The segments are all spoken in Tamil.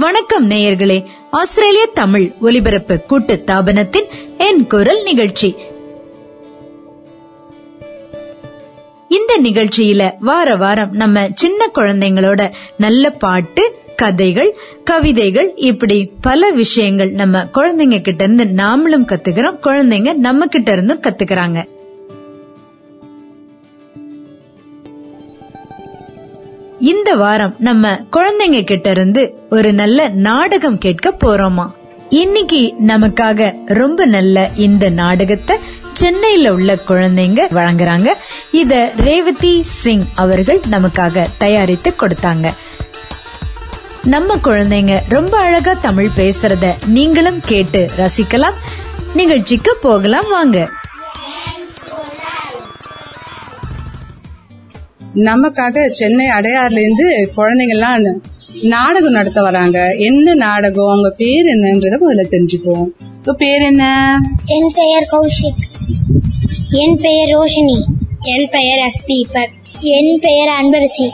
வணக்கம் நேயர்களே. ஆஸ்திரேலிய தமிழ் ஒலிபரப்பு கூட்டு தாபனத்தின் என் குரல் நிகழ்ச்சி. இந்த நிகழ்ச்சியில வார வாரம் நம்ம சின்ன குழந்தைங்களோட நல்ல பாட்டு கதைகள் கவிதைகள் இப்படி பல விஷயங்கள் நம்ம குழந்தைங்க கிட்ட இருந்து நாமளும் கத்துக்கிறோம். குழந்தைங்க நம்ம கிட்ட இருந்தும் கத்துக்கிறாங்க. இந்த வாரம் நம்ம குழந்தைங்க கிட்ட இருந்து ஒரு நல்ல நாடகம் கேட்க போறோமா? இன்னைக்கு நமக்காக ரொம்ப நல்ல இந்த நாடகத்தை சென்னையில உள்ள குழந்தைங்க வழங்குறாங்க. இத ரேவதி சிங் அவர்கள் நமக்காக தயாரித்து கொடுத்தாங்க. நம்ம குழந்தைங்க ரொம்ப அழகா தமிழ் பேசுறத நீங்களும் கேட்டு ரசிக்கலாம். நிகழ்ச்சிக்கு போகலாம் வாங்க. நமக்காக சென்னை அடையாறுல இருந்து குழந்தைங்கள்லாம் நாடகம் நடத்த வராங்க. என்ன நாடகம்? அவங்க பேர் என்னன்றத முதல்ல தெரிஞ்சுப்போம் இப்போ பேர் என்ன? என் பெயர் கௌஷிக். என் பெயர் ரோஷினி. என் பெயர் அஸ்தீபக். என் பெயர் அன்பரசி.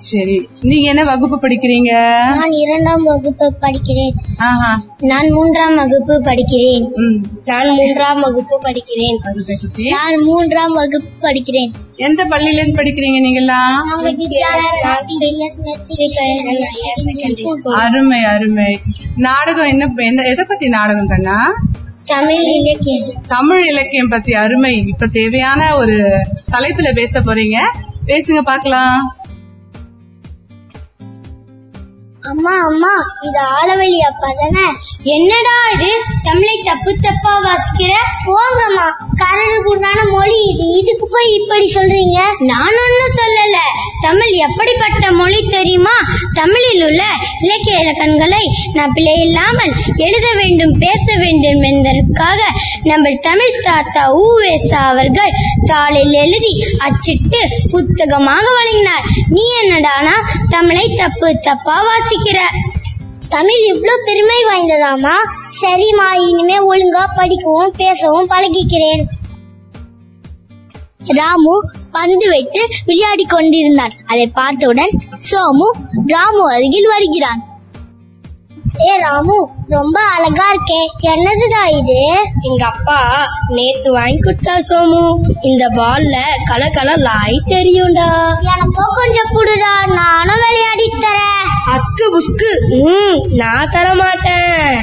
சரி நீங்க என்ன வகுப்பு படிக்கிறீங்க நான் இரண்டாம் வகுப்பு படிக்கிறேன் ஆஹா நான் மூன்றாம் வகுப்பு படிக்கிறேன் நான் மூன்றாம் வகுப்பு படிக்கிறேன். நான் மூன்றாம் வகுப்பு படிக்கிறேன் எந்த பள்ளியில இருந்து படிக்கிறீங்க நீங்க எல்லாம் அருமை அருமை நாடகம் என்ன என்ன- எதை பத்தி நாடகம் கண்ணா தமிழ் இலக்கியம் தமிழ் இலக்கியம் பத்தி அருமை இப்ப தேவையான ஒரு தலைப்புல பேச போறீங்க பேசுங்க பாக்கலாம் அம்மா அம்மா இது ஆளவழி அப்பா தானே? என்னடா இது? தமிழை தப்பு தப்பா வாசிக்கிற? போங்கம்மா. கரடுக்குண்டான மொழி இது. இதுக்கு போய் இப்படி சொல்றீங்க? நான் ஒன்னும் சொல்லல. தமிழ் எப்படிப்பட்ட மொழி தெரியுமா? தமிழில் உள்ள இலக்கிய இலக்கணங்களை நான் பிழை இல்லாமல் எழுத வேண்டும் பேச வேண்டும் என்பதற்காக நம்ம தமிழ் தாத்தா ஊவேசா அவர்கள் தாளில் எழுதி அச்சிட்டு புத்தகமாக வழங்கினார். நீ என்னடானா தமிழை தப்பு தப்பா வாசிக்கிற? தமிழ் இவ்வளோ பெருமை வாய்ந்ததாமா சரிம்மா இனிமே ஒழுங்கா படிக்கவும் பேசவும் பழகிக்கிறேன். ராமு பந்து வைத்து விளையாடி கொண்டிருந்தான். அதை பார்த்தவுடன் சோமு ராமு அருகில் வருகிறான். ஏ ராமு ரொம்ப அழகா இருக்கே. என்னதுடா இது? எங்க அப்பா நேத்து வாங்கி கொடுத்தா சோமு. இந்த பால்ல கலர் கலர் லைட் தெரியும்டா. எனக்கும் கொஞ்சம் குடுடா நானும் விளையாடி தரேன். அஸ்கு புஸ்கு. ம் நான் தர மாட்டேன்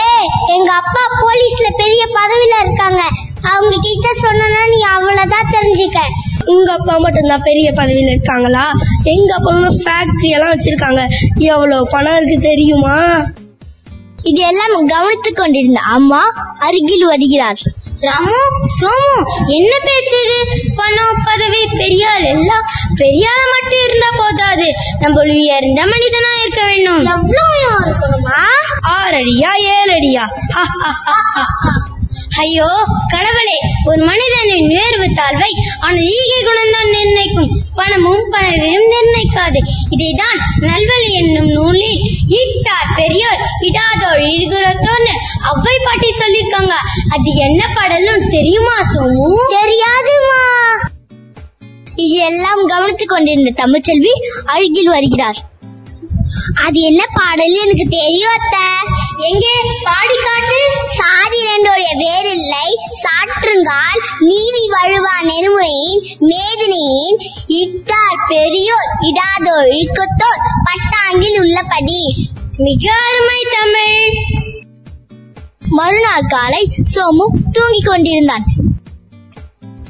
ஏய் எங்க அப்பா போலீஸ்ல பெரிய பதவியில இருக்காங்க. அவங்க கிட்ட சொன்னா நீ அவ்வளவுதான் தெரிஞ்சுக்க. உங்க அப்பா மட்டும் தான் பெரிய பதவியில இருக்காங்களா? எங்க அப்பா ஃபேக்டரி எல்லாம் வச்சிருக்காங்க. எவ்வளவு பணம் இருக்கு தெரியுமா? இது எல்லாம் கவனித்துக் கொண்டிருந்த அம்மா அருகில் வருகிறார். ராமு சோமு என்ன பேச்சு இது? பணம் பதவி பெரியாள் எல்லாம் பெரியாள் மட்டும் இருந்தா போதாது. நம்ம உயர்ந்த மனிதனா இருக்க வேண்டும். எவ்வளவு இருக்கணுமா? ஆறடியா ஏழடியா? ஐயோ கடவுளே ஒரு மனிதனின் உயர்வு தாழ்வை அவனது ஈகை குணம்தான் நிர்ணயிக்கும். பணமும் பணவையும் நிர்ணயிக்காது. இதைதான் நல்வழி என்னும் நூலில் ஈட்டார் பெரியோர் இடாதோர் இடுகுறத்தோன்னு அவ்வை பாட்டி சொல்லிருக்காங்க அது என்ன பாடலும் தெரியுமா சோமு? தெரியாதுமா. இது எல்லாம் கவனித்துக் கொண்டிருந்த தமிழ்ச்செல்வி அருகில் வருகிறார். அது என்ன பாடல் எனக்கு தெரியும் அத்த. எங்கே? பாடி காட்டு சாதி இரண்டோடைய வேறில்லை சாற்றுங்கால் நீதி வழுவா நெறிமுறையின் மேதினியின் இட்டார் பெரியோர் இடாதோர் இக்கத்தோர் பட்டாங்கில் உள்ளபடி. மிக அருமை தமிழ். மறுநாள் காலை சோமு தூங்கிக் கொண்டிருந்தான்.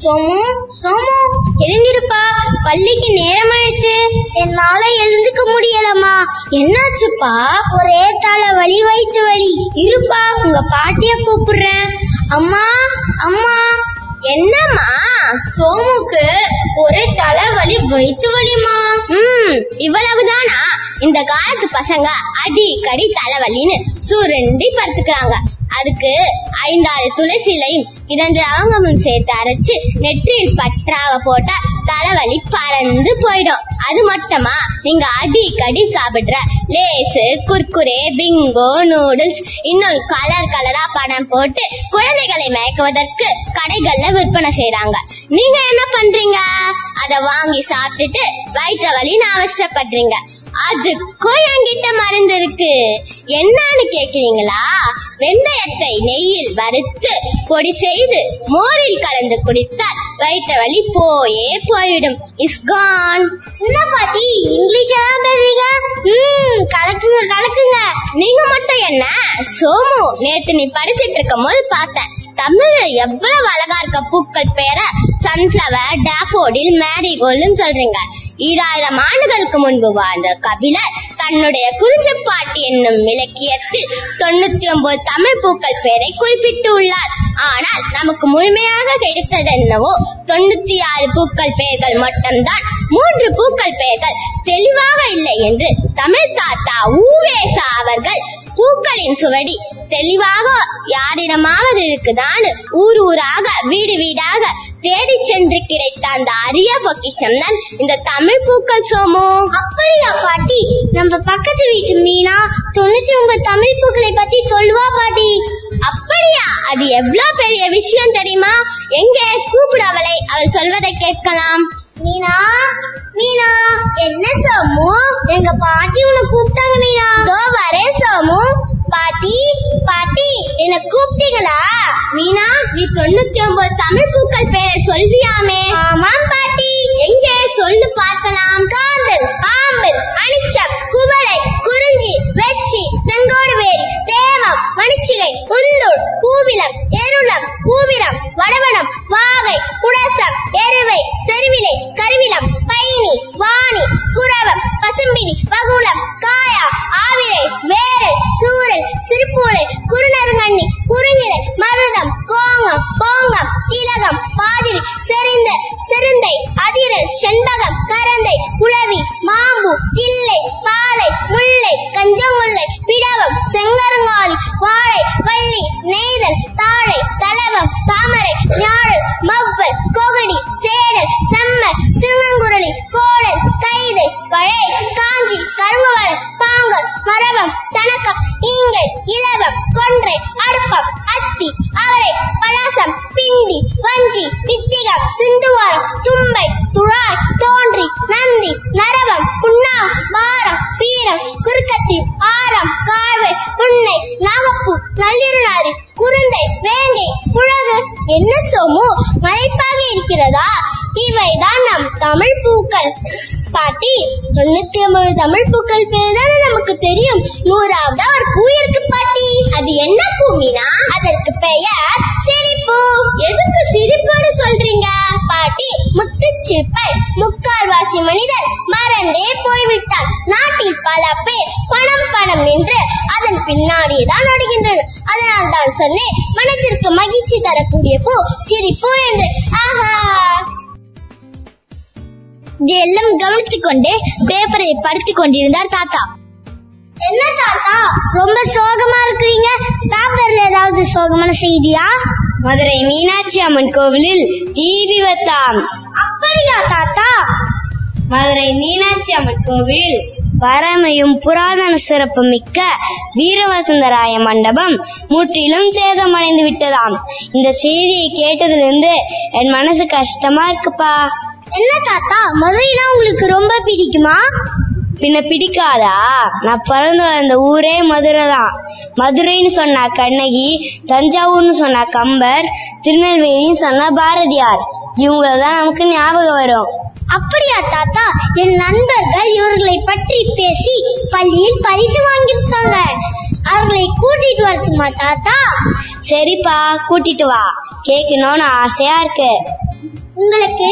சோமு சோமு எழுந்திருப்பா. பள்ளிக்கு நேரம் ஆயிடுச்சு என்னால எழுந்துக்க முடியலம்மா. என்னாச்சுப்பா? ஒரே தலை வலி வயிற்று வலி. இருப்பா உங்க பாட்டிய கூப்பிடுறேன். அம்மா அம்மா. என்னம்மா? சோமுக்கு ஒரே தலைவலி வயிற்று வலிமா ம் இவ்வளவுதானா? இந்த காலத்து பசங்க அடிக்கடி தலைவலின்னு சுருண்டி படுத்துக்கிறாங்க. அதுக்கு ஐந்தாறு துளசிலையும் இரண்டு அவங்கமும் சேர்த்து அரைச்சு நெற்றியில் பற்றாவ போட்டா தலைவலி பறந்து போயிடும். அது மட்டுமா? நீங்க அடிக்கடி சாப்பிடுற லேசு குர்குரே பிங்கோ நூடுல்ஸ் இன்னும் கலர் கலரா படம் போட்டு குழந்தைகளை மயக்குவதற்கு கடைகள்ல விற்பனை செய்யறாங்க நீங்க என்ன பண்றீங்க? அத வாங்கி சாப்பிட்டுட்டு வயிற்று வலி அவசரப்படுறீங்க அதுக்கும் என்கிட்ட மருந்து இருக்கு. என்னன்னு கேக்குறீங்களா? வெந்தயத்தை நெய்யில் வறுத்து பொடி செய்து மோரில் கலந்து குடித்தால் வயிற்று வலி போயே போய்விடும் இஸ் கான் என்ன பாட்டி? இங்கிலீஷ் பேசுறீங்க? ம் கலக்குங்க கலக்குங்க. நீங்க மட்டும் என்ன? சோமு நேத்து நீ படிச்சிட்டு இருக்கும் போது பார்த்தேன். தமிழ்ல எவ்வளவு அழகா இருக்க பூக்கள் பேரை சன்ஃபிளவர் டேஃபோடில் மேரிகோல்னு சொல்றீங்க. ஈராயிரம் ஆண்டுகளுக்கு முன்பு வாழ்ந்த கபிலர் தன்னுடைய குறிஞ்சிப்பாட்டி என்னும் இலக்கியத்தில் தொண்ணூத்தி ஒன்பது தமிழ் பூக்கள் பெயரை குறிப்பிட்டுள்ளார். ஆனால் நமக்கு முழுமையாக கிடைத்தது என்னவோ தொண்ணூத்தி ஆறு பூக்கள் பெயர்கள் மட்டும்தான். மூன்று பூக்கள் பெயர்கள் தெளிவாக இல்லை என்று தமிழ் தாத்தா ஊவேசா அவர்கள் பூக்களின் சுவடி தெளிவாக யாரிடமாவது இருக்குதான் ஊர் ஊராக வீடு வீடாக தேடி சென்று கிடைத்த அந்த அரிய பொக்கிஷம் தான் இந்த தமிழ் பூக்கள் சோமோ. அப்படியா பாட்டி? நம்ம பக்கத்து வீட்டு மீனா தொண்ணூத்தி ஒன்பது தமிழ் பூக்களை பத்தி சொல்லுவா பாட்டி. அப்படியா? அது எவ்வளவு பெரிய விஷயம் தெரியுமா? எங்கே? கூப்பிடு அவளை. அவள் சொல்வதை கேட்கலாம். மீனா? மீனா? என்ன சோமு? எங்க பாட்டி உன்னை கூப்பிட்டாங்க மீனா. வரேன் சோமு. பாட்டி பாட்டி என்ன கூப்பிட்டீங்களா? மீனா நீ தொண்ணூத்தி ஒன்பது தமிழ் பூக்கள் பேரை சொல்வியாமே. ஆமாம் பாட்டி. எங்கே? சொல்லு பார்க்கலாம். காந்தல் ஆம்பல் அணிச்சம் குவளை குறிஞ்சி வெச்சி செங்கோடு வேரி தேவம் மணிச்சிகை உந்தூர் கூவிலம் எருளம் கூவிரம் வடவனம் வாகை குடசம் எருவை செருவிலை கருவிலம் பைனி வாணி குரவம் பசும்பினி வகுளம் காயா ஆவிரை கொண்டிருந்தார் தாத்தா. என்ன தாத்தா? ரொம்ப சோகமா இருக்கிறீங்க? பேப்பர்ல ஏதாவது சோகமான செய்தியா? மதுரை மீனாட்சி அம்மன் கோவிலில் தீ விபத்தாம் அப்படியா தாத்தா? மதுரை மீனாட்சி அம்மன் கோவிலில் பரமையும் புராதன சிறப்பு மிக்க வீரவசந்தராய மண்டபம் முற்றிலும் சேதமடைந்து விட்டதாம். இந்த செய்தியை கேட்டதிலிருந்து என் மனசு கஷ்டமா இருக்குப்பா. என்ன தாத்தா? மதுரைனா உங்களுக்கு ரொம்ப பிடிக்குமா? பின்ன பிடிக்காதா? நான் பிறந்து வளர்ந்த ஊரே மதுரை தான் மதுரைன்னு சொன்னா கண்ணகி தஞ்சாவூர்னு சொன்னா கம்பர் திருநெல்வேலின்னு சொன்னா பாரதியார். இவங்கள தான் நமக்கு ஞாபகம் வரும். அப்படியா தாத்தா? என் நண்பர்கள் இவர்களை பற்றி பேசி பள்ளியில் பரிசு வாங்கியிருக்காங்க. அவர்களை கூட்டிட்டு வரட்டுமா தாத்தா? சரிப்பா கூட்டிட்டு வா. கேட்கணும்னு ஆசையா இருக்கு. உங்களுக்கு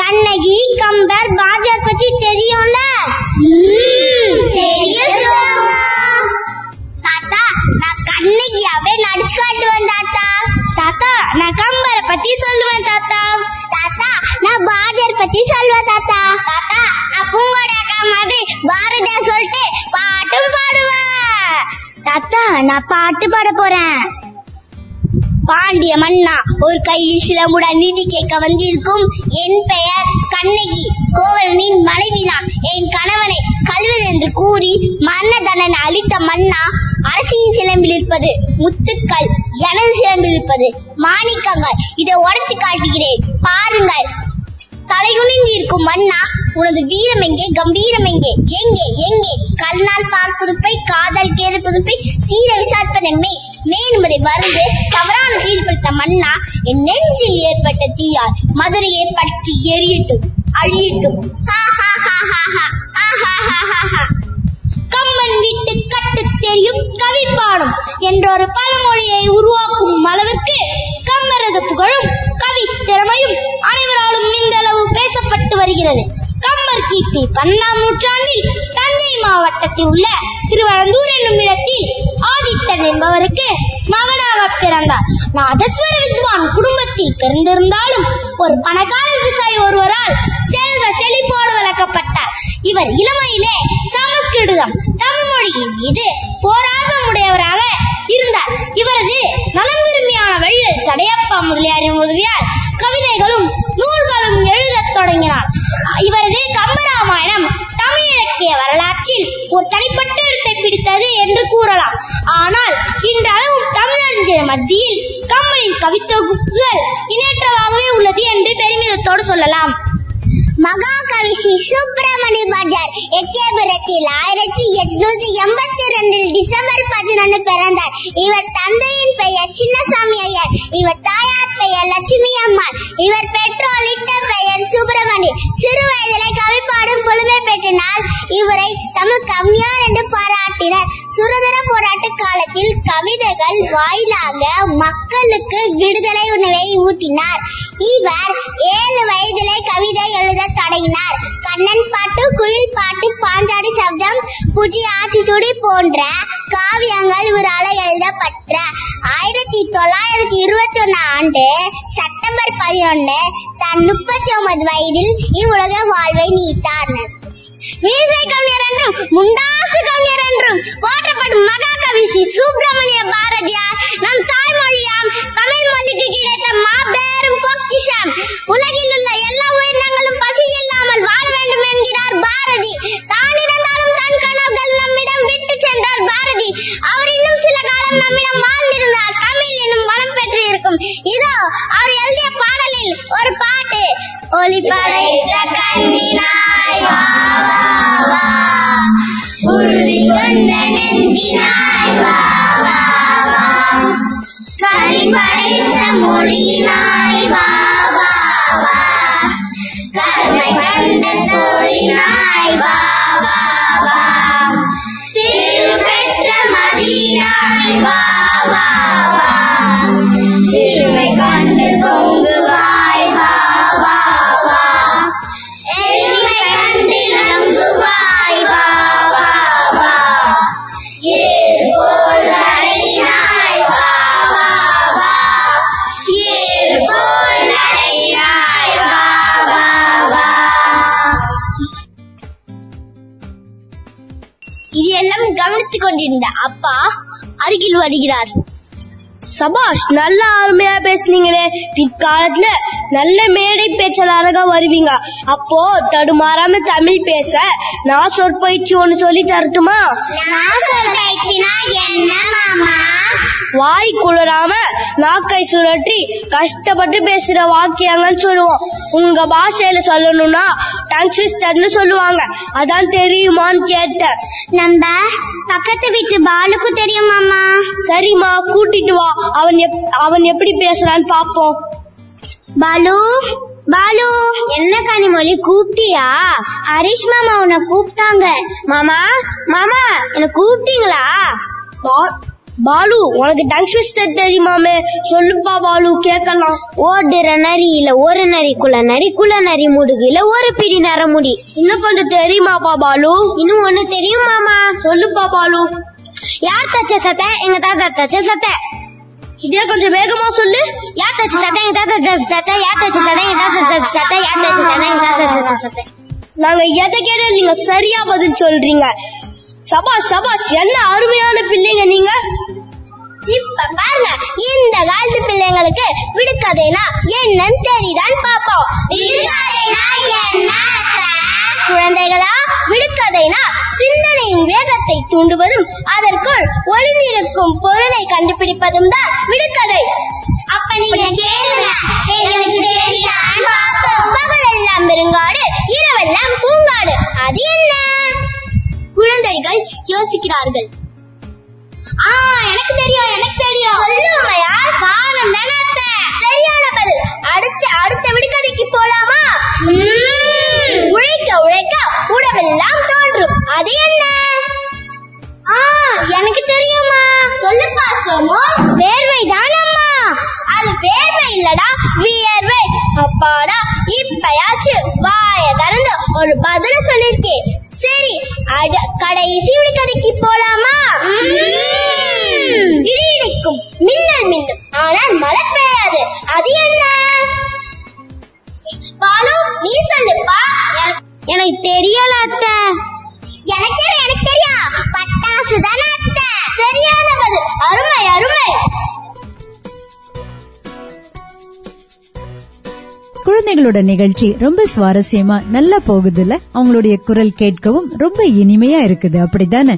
கண்ணகி கம்பர் பாஜார் பத்தி தெரியும்ல? தாத்தா நான் கண்ணகியாவே நடிச்சு காட்டுவேன் தாத்தா. தாத்தா நான் கம்பரை பத்தி சொல்லுவேன் தாத்தா. தாத்தா நான் பாரதியார் பத்தி சொல்லுவேன் தாத்தா. தாத்தா நான் பூங்கோட அக்கா மாதிரி பாரதியார் சொல்லிட்டு பாட்டும் பாடுவேன். தாத்தா நான் பாட்டு பாட போறேன். பாண்டிய மன்னா ஒரு கையில் சிலமுடன் நிதி கேட்க வந்திருக்கும். என் பெயர் கண்ணகி. கோவலனின் மனைவிதான். என் கணவனை கல்வன் என்று கூறி மரண தண்டனை அளித்த மன்னா அரசியின் சிலம்பில் இருப்பது முத்துக்கள் எனது சிலம்பில் இருப்பது மாணிக்கங்கள். இதை உடச்சு காட்டுகிறேன். பாருங்கள். தலைகுனிந்து இருக்கும் மன்னா உனது வீரம் எங்கே? கம்பீரம் எங்கே? எங்கே? எங்கே? கல்நாள் போய் காதல் கேள்விப்பதுப்பை தீர விசாரிப்பதென்மை? மேன் என்பதை மறந்து தவறான தீர்ப்பளித்த மன்னா என் நெஞ்சில் ஏற்பட்ட தீயால் மதுரையை பற்றி எரியட்டும் அழியட்டும். கம்மன் விட்டு கட்டு தெரியும் கவிப்பாடும் என்ற ஒரு பழமொழியை உருவாக்கும் அளவுக்கு கம்மரது புகழும் கவி திறமையும் அனைவராலும் இன்றளவு பேசப்பட்டு வருகிறது. கம்மர் கிபி பன்னாம் நூற்றாண்டில் தஞ்சை மாவட்டத்தில் உள்ள திருவரந்தூர் என்னும் இடத்தில் ஆதித்தன் என்பவருக்கு மகனாக பிறந்தார். நாதஸ்வர வித்வான் குடும்பத்தில் பிறந்திருந்தாலும் ஒரு பணக்கார விவசாயி ஒருவரால் செல்வ செழிப்போடு வளர்க்கப்பட்டார். இவர் இளமையிலே சமஸ்கிருதம் தமிழ் மொழியின் மீது போராட்டம் உடையவராக இருந்தார். இவரது நலன் விரும்பியான வழியில் சடையப்பா முதலியாரின் உதவியால் கவிதைகளும் நூல்களும் எழுதத் தொடங்கினார். இவரது கம்பராமாயணம் தமிழ் இலக்கிய வரலாற்றில் ஒரு தனிப்பட்ட இடத்தை பிடித்தது என்று கூறலாம். ஆனால் இன்றளவும் தமிழறிஞர் மத்தியில் கம்பனின் கவித்தொகுப்புகள் இணையற்றவாகவே உள்ளது என்று பெருமிதத்தோடு சொல்லலாம். மகாகவி ஸ்ரீ சுப்பிரமணி பஜார் எட்டயபுரத்தில் ஆயிரத்தி எட்நூத்தி எண்பத்தி ரெண்டில் டிசம்பர் பதினொன்று பிறந்தார். இவர் தந்தையின் பெயர் சின்னசாமி ஐயர். ஆற்றிச்சுடி போன்ற காவியங்கள் இவரால் எழுதப்பட்ட ஆயிரத்தி தொள்ளாயிரத்தி இருபத்தி ஒன்னு ஆண்டு செப்டம்பர் பதினொன்னு தன் முப்பத்தி ஒன்பது வயதில் இவ்வுலக வாழ்வை நீ mi. அருகில் வருகிறார். சபாஷ் நல்ல அருமையா பேசுனீங்களே. பிற்காலத்துல நல்ல மேடை பேச்சாளராக வருவீங்க. அப்போ தடுமாறாம தமிழ் பேச நான் சொற்பயிற்சி ஒண்ணு சொல்லி தரட்டுமா? என்ன வாய் குளராம நாக்கை சுழற்றி கஷ்டப்பட்டு பேசுற வாக்கியங்கன்னு சொல்லுவோம். உங்க பாஷையில சொல்லணும்னா டங் ட்விஸ்டர்னு சொல்லுவாங்க. அதான் தெரியுமான்னு கேட்டேன். நம்ம பக்கத்து வீட்டு பாலுக்கு தெரியும் மாமா. சரிம்மா கூட்டிட்டு வா. அவன் எப்- அவன் எப்படி பேசுறான்னு பாப்போம். பாலு பாலு. என்ன கனிமொழி கூப்பிட்டியா? ஹரிஷ் மாமா உன்னை கூப்பிட்டாங்க. மாமா மாமா என்ன கூப்பிட்டீங்களா? பா- பாலு உனக்கு டங் ட்விஸ்டர் தெரியுமாமே சொல்லுப்பா பாலு கேட்கலாம். ஓடுற நரியில ஒரு நரிக்குள்ள நரிக்குள்ள நரி முடுகுல ஒரு பிடி நரமுடி இன்னும் கொஞ்சம் தெரியுமாப்பா பாலு? இன்னும் ஒண்ணு தெரியுமாமா சொல்லுப்பா பாலு. யார் தச்ச சட்டை? எங்க தாத்தா தச்ச சட்டை. இதே கொஞ்சம் வேகமா சொல்லு. யார் தச்ச சட்டை? எங்க தாத்தா தச்ச சட்டை. யார் தச்ச சட்டை? எங்க தாத்தா தச்ச சட்டை. யார் தச்ச சட்டை? எங்க தாத்தா தச்ச சட்டை? நாங்க எதை கேட்டாலும் நீங்க சரியா பதில் சொல்றீங்க. சபாஷ் சபாஷ் என்ன அருமையான பிள்ளைங்க நீங்க. இப்ப பாருங்க இந்த காலத்து பிள்ளைங்களுக்கு விடுக்கதைனா என்னன்னு தெரியுதான்னு பாப்போம் குழந்தைகளா விடுகதைனா சிந்தனையின் வேகத்தை தூண்டுவதும் அதற்குள் ஒளிந்திருக்கும் பொருளை கண்டுபிடிப்பதும் தான் விடுக்கதை அப்ப நீங்க கேளுங்க. இருக்கிறார்கள் ஆ எனக்கு தெரியும் எனக்கு தெரியும். சொல்லுமையா வானம் தானே சரியான பதில். அடுத்த அடுத்த விடுகதைக்கு போலாமா? உழைக்க உழைக்க உடவெல்லாம் தோன்றும். அது என்ன? ஆ எனக்கு தெரியுமா சொல்லுப்பா சோமோ. வேர்வை தானம்மா. அது வேர்வை இல்லடா வியர்வை. அப்பாடா இப்பயாச்சு வாய திறந்து ஒரு பதில சொல்லிருக்கேன். சரி கடைசி குழந்தைகளோட நிகழ்ச்சி ரொம்ப சுவாரஸ்யமா நல்லா போகுதுல அவங்களுடைய குரல் கேட்கவும் ரொம்ப இனிமையா இருக்குது. அப்படித்தானே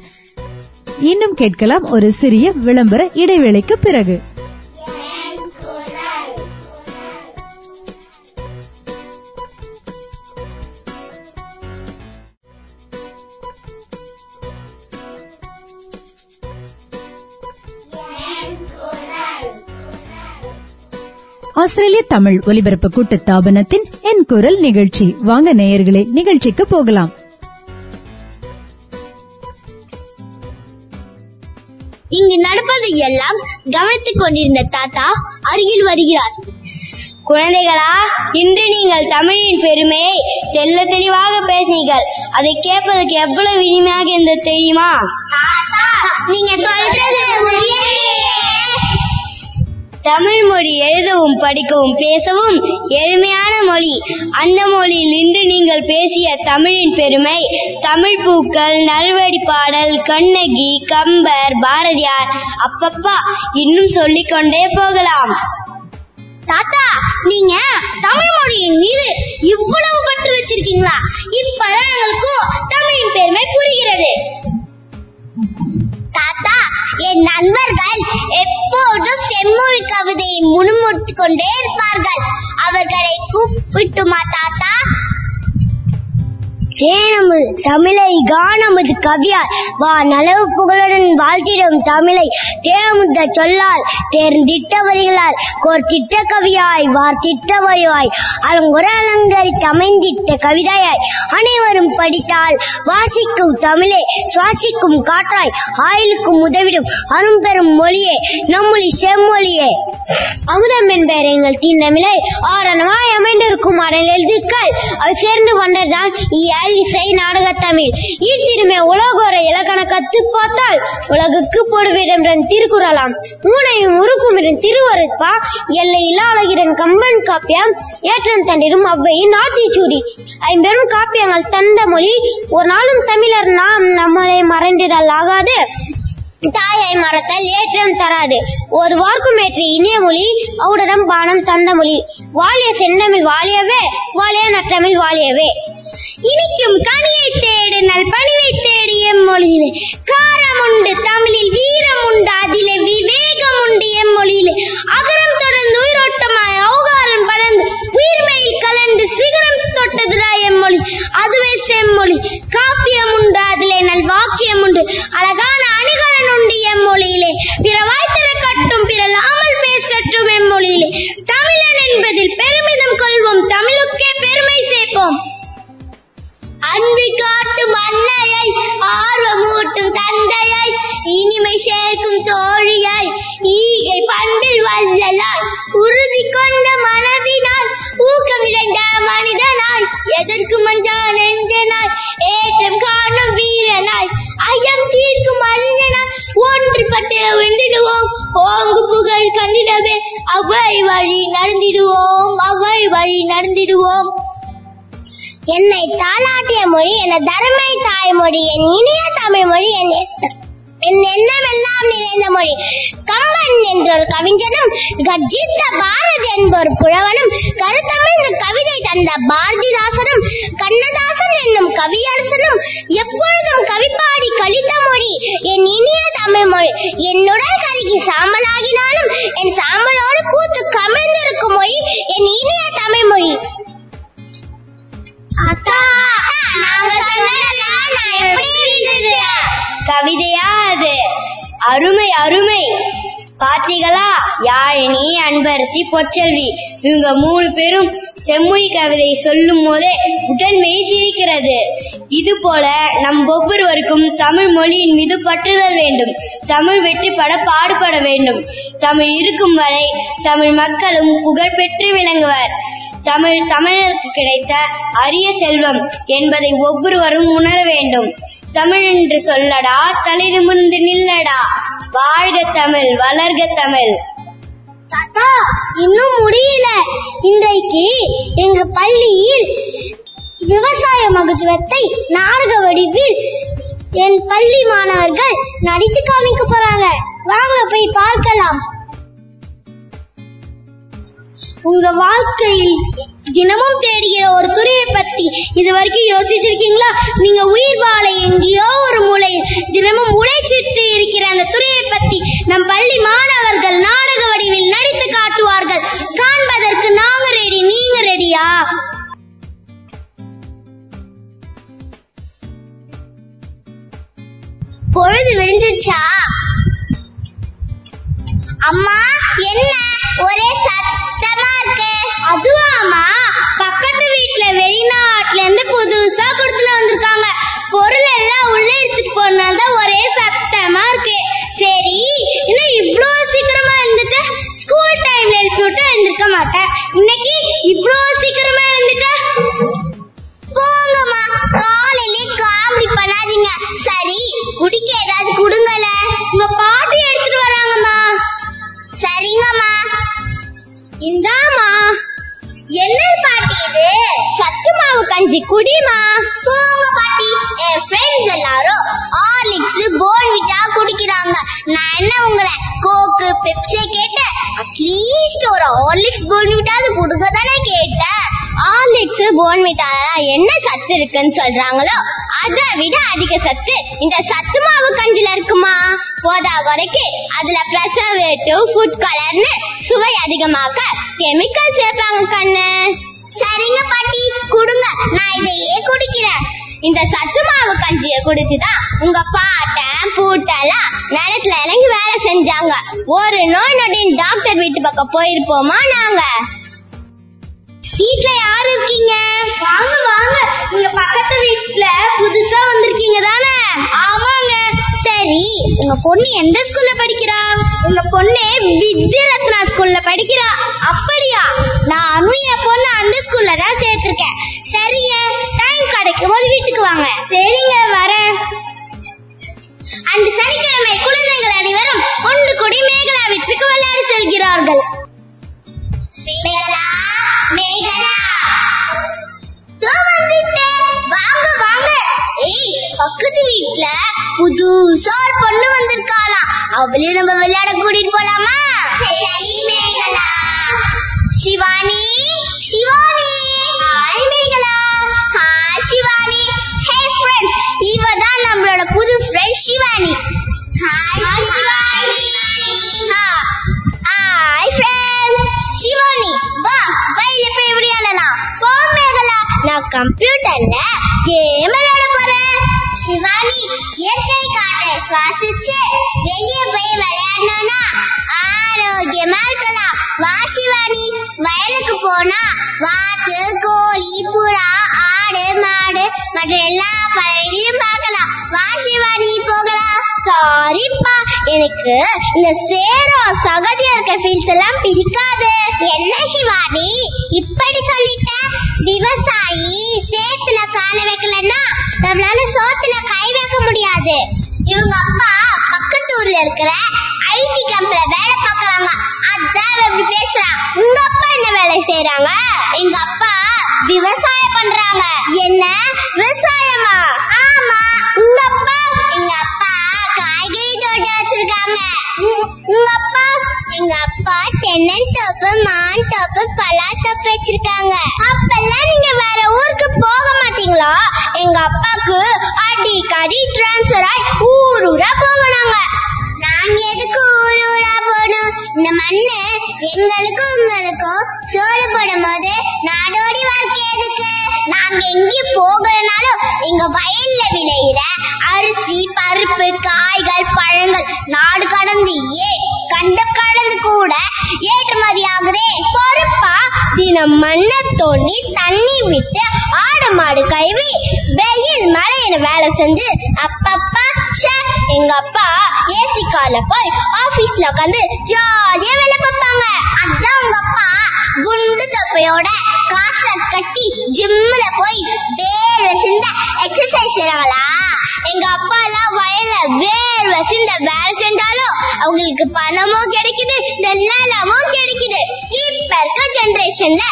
இன்னும் கேட்கலாம் ஒரு சிறிய விளம்பர இடைவேளைக்கு பிறகு. ஆஸ்திரேலிய தமிழ் ஒலிபரப்பு கூட்டு தாபனத்தின் என் குரல் நிகழ்ச்சி. வாங்க நேயர்களே நிகழ்ச்சிக்கு போகலாம். இங்கு நடப்பதை எல்லாம் கவனித்துக் கொண்டிருந்த தாத்தா அருகில் வருகிறார். குழந்தைகளா இன்று நீங்கள் தமிழின் பெருமையை தெல்ல தெளிவாக பேசினீர்கள் அதை கேட்பதற்கு எவ்வளவு இனிமையாக இருந்தது தெரியுமா? நீங்க சொல்றது. தமிழ் மொழி எழுதவும் படிக்கவும் பேசவும் எளிமையான மொழி. அந்த மொழியில் இன்று நீங்கள் பேசிய தமிழின் பெருமை. தமிழ் பூக்கள் நல்வடி பாடல் கண்ணகி கம்பர் பாரதியார் அப்பப்பா இன்னும் சொல்லிக்கொண்டே போகலாம். தாத்தா நீங்க தமிழ் மொழியின் மீது இவ்வளவு பற்று வச்சிருக்கீங்களா? இப்பதான் எங்களுக்கும் தமிழின் பெருமை புரிகிறது. தாத்தா என் நண்பர்கள் எப்போதும் செம்மொழி கவிதையை முணுமுணுத்துக் கொண்டே இருப்பார்கள். அவர்களை கூப்பிட்டுமா தாத்தா? தேனமுது தமிழை காணமுது கவியால் வா நலவு புகழுடன் வாழ்த்திடும் தமிழை. தேமுத சொல்லால் தேர்ந்திட்ட வரிகளால் கோர்த்திட்ட கவியாய் வார்த்திட்ட வரிவாய் அலங்குற அலங்கரித்து அமைந்திட்ட கவிதையாய். அனைவரும் படித்தால் வாசிக்கும் தமிழே சுவாசிக்கும் காற்றாய். ஆயுளுக்கும் உதவிடும் அரும்பெரும் மொழியே நம்மொழி செம்மொழியே. அமுதம் என்பர் எங்கள் தீந்தமிழை ஆரணமாய் அமைந்திருக்கும் அடல் எழுத்துக்கள் அவை சேர்ந்து கொண்டதுதான் இயல் இசை நாடகத்தமிழ் தமிழ். ஈர்த்திருமே உலகோர இலக்கண கத்து பார்த்தால் உலகுக்கு பொடுவிடம் திருக்குறளாம். ஊனையும் உருக்குமிடம் திருவருட்பா எல்லை இல்லாளகிரன் கம்பன் காப்பியம். ஏற்றம் தண்டிடும் அவ்வையின் ஆத்திச்சூடி ஐம்பெரும் காப்பியங்கள் தந்த மொழி ஒரு நாளும் தமிழர் நாம் நம்மளை மறைந்திடல் ஆகாது. தாயை மறத்தல் ஏற்றம் தராது. ஒரு வார்க்கும் ஏற்றி இனிய மொழி அவுடரம் பானம் தந்த மொழி. வாலிய செந்தமிழ் வாலியவே வாலிய நற்றமிழ் வாலியவே. இனிக்கும் கனியை தேடு நல் பணிவை தேடி எம்மொழியிலே காரம் உண்டு தமிழில் வீரம் உண்டு அதிலே விவேகம் உண்டு எம்மொழியிலே அகரம் தொடர்ந்து உயிரோட்டமாய் அவகாரம் படர்ந்து உயிர்மையில் கலந்து சிகரம் தொட்டதுடா எம்மொழி அதுவே செம்மொழி. காப்பியம் உண்டு அதிலே நல் வாக்கியம் உண்டு அழகான என்னுடன் சாம்பலாகினாலும் என் சாம்பலோடு பூத்து கமிழ்ந்திருக்கும் மொழி என் இனிய தமிழ் மொழி. கவிதையா அது? அருமை அருமை. பாத்தீங்களா யாழினி அன்பரசி பொற்செல்வி. இவங்க மூணு பேரும் செம்மொழி கவிதை சொல்லும் போதே உடல் மெய் சிரிக்கிறது. இது போல நம் ஒவ்வொரு ஒவ்வொருவருக்கும் தமிழ் மொழியின் மீது பற்றுதல் வேண்டும். தமிழ் வெற்றிப்பட பாடுபட வேண்டும். தமிழ் இருக்கும் வரை தமிழ் மக்களும் புகழ் பெற்று விளங்குவர். தமிழ் தமிழருக்கு கிடைத்த அரிய செல்வம் என்பதை ஒவ்வொருவரும் உணர வேண்டும். தமிழ் என்று சொல்லடா தலை நிமிர்ந்து நில்லடா. வாழ்க தமிழ் வளர்க தமிழ். தாத்தா இன்னும் முடியல. இன்றைக்கு எங்க பள்ளியில் விவசாய மகத்துவத்தை நாடக வடிவில் என் பள்ளி மாணவர்கள் நடித்து காமிக்க போறாங்க. வாங்க போய் பார்க்கலாம். உங்க வாழ்க்கையில் தினமும் தேடுகிற ஒரு துறையை பத்தி இது வரைக்கும் யோசிச்சிருக்கீங்களா? நீங்க உயிர் வாழ எங்கேயோ ஒரு மூலையில் தினமும் உழைச்சிட்டு இருக்கிற அந்த துறையை பத்தி நம் பள்ளி மாணவர்கள் நாடக வடிவில் நடித்து காட்டுவார்கள். காண்பதற்கு நாங்க ரெடி நீங்க ரெடியா பொழுது விழுந்துச்சா அம்மா என்ன? ஒரே சத்தமா இருக்கு. அதுவாமா பக்கத்து வீட்ல வெளிநாட்டுல இருந்து புதுசா கொடுத்துட்டு வந்திருக்காங்க. பொருள் எல்லாம் உள்ள எடுத்துட்டு போனால்தான் ஒரே சத்தமா இருக்கு. சரி இன்னும் இவ்வளோ சீக்கிரமா இருந்துட்டு ஸ்கூல் டைம்ல எழுப்பி விட்டு எழுந்திருக்க மாட்டேன். இன்னைக்கு இவ்வளோ சீக்கிரமா எழுந்துட்டு? போங்கம்மா காலையிலே காமெடி பண்ணாதீங்க சரி குடிக்க ஏதாவது குடுங்கல உங்க பாட்டி எடுத்துட்டு வராங்கம்மா. சரிங்கம்மா. இந்தாம்மா. என்ன பாட்டி இது? சத்து மாவு கஞ்சி குடிமா போங்க பாட்டி. என் ஃப்ரெண்ட்ஸ் எல்லாரும் ஹார்லிக்ஸ் போன்விட்டா குடிக்கிறாங்க. நான் என்ன உங்களை கோக்கு பெப்சி கேட்டேன்? அட்லீஸ்ட் ஒரு ஹார்லிக்ஸ் போன்விட்டாவது கொடுக்க தானே கேட்டேன். ஹார்லிக்ஸ் போன்விட்டால என்ன சத்து இருக்குன்னு சொல்றாங்களோ அதை விட அதிக சத்து. இந்த சத்து மாவு கஞ்சில இருக்குமா? போதா குறைக்கு. அதுல பிரசர்வேட்டிவ் ஃபுட் கலர்னு சுவை அதிகமாக்க கெமிக்கல் சேர்ப்பாங்க கண்ணு. சரிங்க பாட்டி கொடுங்க. நான் இதையே குடிக்கிறேன். இந்த சத்து மாவு கஞ்சிய குடிச்சுதான் உங்க பாட்டன் பூட்டெல்லாம் நிலத்துல இறங்கி வேலை செஞ்சாங்க. ஒரு நோய் நொடின்னு டாக்டர் வீட்டு பக்கம் போயிருப்போமா நாங்க? வீட்ல யாரு இருக்கீங்க? வாங்க வாங்க. நீங்க பக்கத்து வீட்ல புதுசா வந்திருக்கீங்க தானே? ஆமாங்க. சரி உங்க பொண்ணு எந்த ஸ்கூல்ல படிக்கிறா? உங்க பொண்ணு வித்யா ரத்னா ஸ்கூல்ல படிக்கிறா. அப்படியா? நானும் என் பொண்ணு அந்த ஸ்கூல்ல தான் சேர்த்திருக்கேன். சரிங்க டைம் கிடைக்கும் போது வீட்டுக்கு வாங்க. சரிங்க வரேன். அன்று சனிக்கிழமை குழந்தைகள் அனைவரும் ஒன்று கூடி மேகலா வீட்டுக்கு விளையாடி செல்கிறார்கள். பக்கத்து வீட்ல புதுசா ஒரு பொண்ணு வந்திருக்காளாம் அவளையும் நம்ம விளையாட கூட்டிட்டு போலாமா? சரி Megala Shivani Shivani hi Megala. Hi Shivani. Hey friends இவ தான் நம்மளோட புது friend Shivani. Hi Shivani. Hi friends Shivani. வா பையில போய் விளையாடலாம். போ மேகலா. நான் கம்ப்யூட்டர்ல கேம் விளையாட சிவானி இயற்கை காற்றை சுவாசிச்சு வெளியே போய் விளையாடணும்னா ஆரோக்கியமா இருக்கலாம். வா சிவானி வயலுக்கு போனா வாத்து கோழி புறா ஆடு மாடு மற்ற எல்லா பறவைகளையும் பார்க்கலாம். வா சிவானி போகலாம். சாரிப்பா எனக்கு இந்த சேரம் சகதியா இருக்க ஃபீல்ஸ் எல்லாம் குழந்தைகள் ஊர் ஊரா போவனாங்க. நாங்க எதுக்கு ஊர் ஊரா போனோம் இந்த மண்ணு எங்களுக்கும் உங்களுக்கும் சோறு போடும் போது நாடோடி வாழ்க்கை எதுக்கு? நாங்க எங்கே போகலனாலும் எங்க வயல்ல விளையிற அரிசி பருப்பு காய்கள் பழங்கள் நாடு கடந்து ஏ கண்ட கடந்து கூட ஏற்றுமதி ஆகுதே பொறுப்பா தினம் மண்ணை தோண்டி தண்ணி விட்டு ஆடு மாடு கழுவி வெயில் மழையின வேலை செஞ்சு அப்பப்ப கார்ல போய் ஆபீஸ்ல உட்காந்து ஜாலியா வேலை பார்ப்பாங்க. அதான் உங்க அப்பா. குண்டு தொப்பையோட காசை கட்டி ஜிம்ல போய் வேர்வை சிந்த எக்ஸசைஸ் செய்றாங்களா? எங்க அப்பா எல்லாம் வயல வேர்வை சிந்த வேலை செஞ்சாலும் அவங்களுக்கு பணமும் கிடைக்குது நெல்லாலமும் கிடைக்குது. இப்ப இருக்க ஜெனரேஷன்ல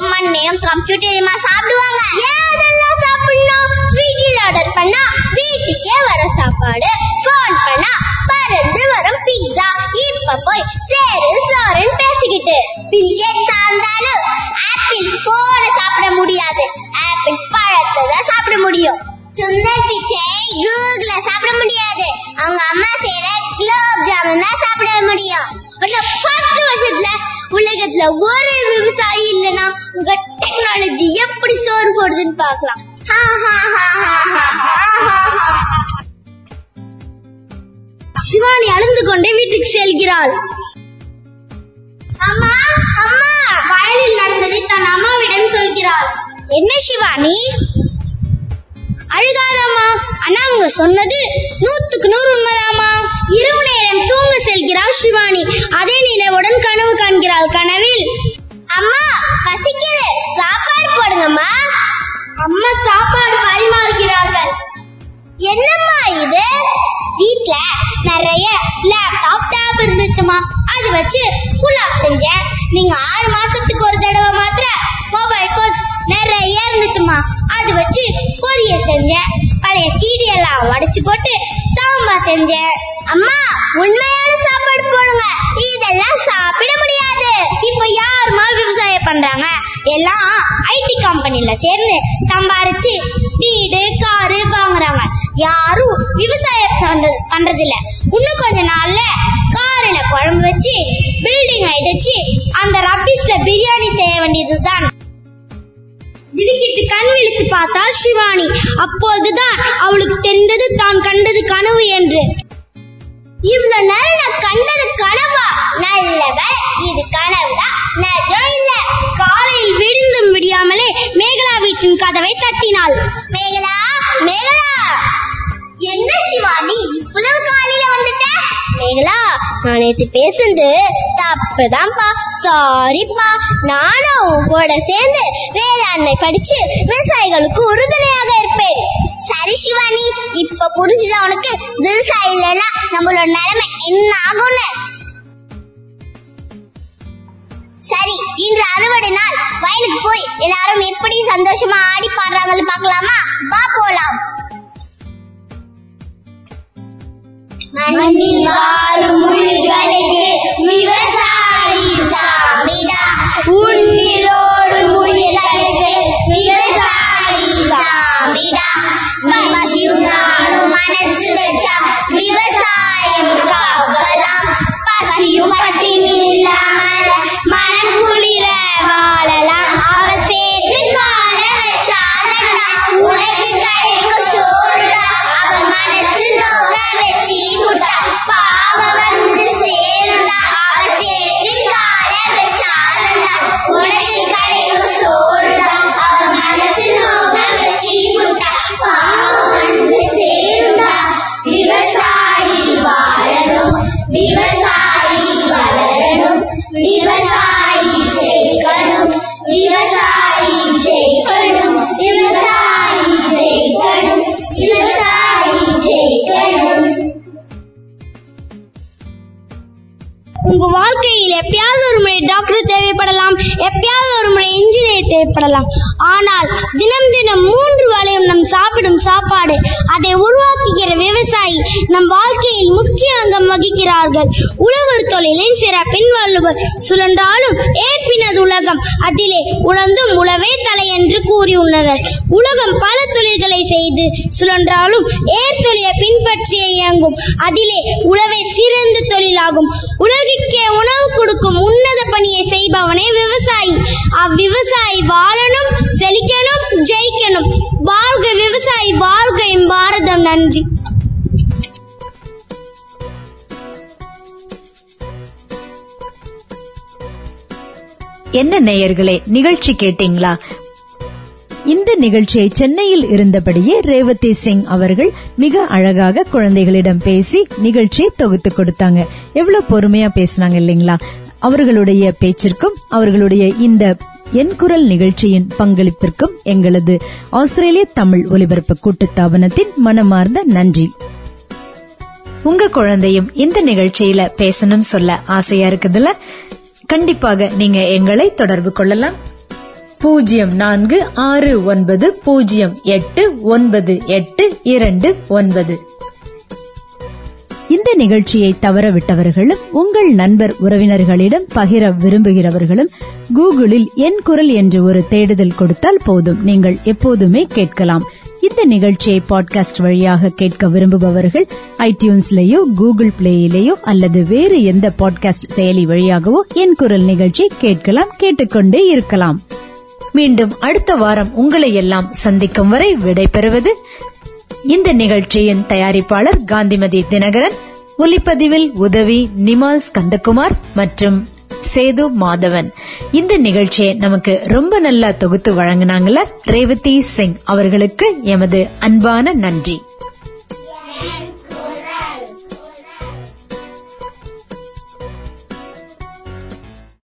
பொம்மண்ணையும் மண்ணையும் கம்ப்யூட்டரையுமா சாப்பிடுவாங்க. ஏதெல்லாம் சாப்பிடணும்? ஸ்விக்கில ஆர்டர் பண்ணா வீட்டுக்கே வர சாப்பாடு. ஃபோன் பண்ணா பறந்து வரும் பீட்சா இப்ப போய் சேரு சோறுன்னு பேசிக்கிட்டு. பில்கேட் சார்ந்தாலும் ஆப்பிள் போன சாப்பிட சொன்னது நூத்துக்கு நூறு உண்மைதாமா இரவு நேரம் தூங்க செல்கிறாள் சிவானி. அதே நினைவுடன் கனவு காண்கிறாள் கனவில். அம்மா பசிக்குது. சாப்பாடு போடுங்கம்மா. அம்மா சாப்பாடு பரிமாறுகிறார்கள். என்னம்மா இது? வீட்ல நிறைய லேப்டாப் டேப் இருந்துச்சுமா அது வச்சு புலாவ் செஞ்சேன். நீங்க ஆறு மாசத்துக்கு ஒரு தடவை மாத்திர மொபைல் போன்ஸ் நிறைய இருந்துச்சுமா அது வச்சு பொரியல் செஞ்சேன். உடைச்சு போட்டு சாம்பார் செஞ்சேன் அம்மா உண்மையான சாப்பாடு போடுங்க. இதெல்லாம் சாப்பிட முடியாது. இப்ப யாருமா விவசாயம் பண்றாங்க? எல்லாம் ஐடி கம்பெனில சேர்ந்து சம்பாரிச்சு வீடு காரு வாங்குறாங்க. யாரும் விவசாயம் பண்றது- பண்றது இல்ல இன்னும் கொஞ்ச நாள்ல அப்போதுதான் அவளுக்கு தெரிந்தது தான் கண்டது கனவு என்று. இவ்வளவு நேரம் நான் கண்டது கனவா? நல்ல இது கனவுதான் நிஜம் இல்ல. காலையில் விடிந்தும் விடியாமலே மேகலா வீட்டின் கதவை தட்டினாள். மேகலா மேகலா! என்ன சிவானி இவ்வளவு காலையில வந்துட்ட? மேகலா நான் நேத்து பேசுனது தப்புதான்ப்பா சாரிப்பா நானும் உன் கூட சேர்ந்து வேளாண்மை படிச்சு விவசாயிகளுக்கு உறுதுணையாக பேரு சரி சிவானி இப்ப புரிஞ்சுதான் உனக்கு? விவசாயம் இல்லைன்னா நம்மளோட நிலைமை என்ன ஆகும்னு? சரி இன்று அறுவடை நாள். வயலுக்கு போய் எல்லாரும் எப்படி சந்தோஷமா ஆடி பாடுறாங்கன்னு பாக்கலாமா வா போலாம். மண்ணில் வாழும் உயிர்களுக்கு விவசாயி சாமிடா. உன்னிலோடும் உயிர்களுக்கு விவசாயி சாமிடா. மதியும் நானும் மனசு வச்சா விவசாயம் காக்கலாம் பசியும் பட்டினி இல்லாமல் வகிக்கிறார்கள் உழவர் தொழிலின் சிறப்பின் வள்ளுவர் சுழன்றாலும் ஏற்பினது உலகம். அதிலே உழந்தும் உழவே தலை என்று கூறியுள்ளனர். உலகம் பல தொழில்களை செய்து சுழன்றாலும் ஏர்தொழிலை பின்பற்றியே இயங்கும். அதிலே உழவே சிறந்த தொழிலாகும். உலகிற்கே உணவு கொடுக்கும் உன்னத பணியை செய்பவனே விவசாயி. அவ்விவசாயி வாழணும் செழிக்கணும் ஜெயிக்கணும். வாழ்க விவசாயி வாழ்க என் பாரதம். நன்றி. என்ன நேயர்களே நிகழ்ச்சி கேட்டீங்களா? இந்த நிகழ்ச்சியை சென்னையில் இருந்தபடியே ரேவதி சிங் அவர்கள் மிக அழகாக குழந்தைகளிடம் பேசி நிகழ்ச்சியை தொகுத்து கொடுத்தாங்க. எவ்வளவு பொறுமையா பேசினாங்க இல்லைங்களா? அவர்களுடைய பேச்சிற்கும் அவர்களுடைய இந்த என் குரல் நிகழ்ச்சியின் பங்களிப்பிற்கும் எங்களது ஆஸ்திரேலிய தமிழ் ஒலிபரப்பு கூட்டுத்தாபனத்தின் மனமார்ந்த நன்றி. உங்க குழந்தையும் இந்த நிகழ்ச்சியில பேசணும் சொல்ல ஆசையா இருக்குதுல்ல? கண்டிப்பாக நீங்க எங்களை தொடர்பு கொள்ளலாம். பூஜ்ஜியம் நான்கு ஆறு ஒன்பது பூஜ்ஜியம் எட்டு ஒன்பது எட்டு இரண்டு ஒன்பது. இந்த நிகழ்ச்சியை தவறவிட்டவர்களும் உங்கள் நண்பர் உறவினர்களிடம் பகிர விரும்புகிறவர்களும் கூகுளில் என் குரல் என்று ஒரு தேடுதல் கொடுத்தால் போதும். நீங்கள் எப்போதுமே கேட்கலாம். இந்த நிகழ்ச்சியை பாட்காஸ்ட் வழியாக கேட்க விரும்புபவர்கள் ஐடியூன்ஸ்லயோ கூகுள் பிளேயிலேயோ அல்லது வேறு எந்த பாட்காஸ்ட் செயலி வழியாகவோ என் குரல் நிகழ்ச்சி கேட்கலாம் கேட்டுக்கொண்டே இருக்கலாம். மீண்டும் அடுத்த வாரம் உங்களை எல்லாம் சந்திக்கும் வரை விடைபெறுவது இந்த நிகழ்ச்சியின் தயாரிப்பாளர் காந்திமதி தினகரன். ஒலிப்பதிவில் உதவி நிமால் ஸ்கந்தகுமார் மற்றும் சேது மாதவன். இந்த நிகழ்ச்சியை நமக்கு ரொம்ப நல்லா தொகுத்து வழங்கினாங்கள ரேவதி சிங் அவர்களுக்கு எமது அன்பான நன்றி.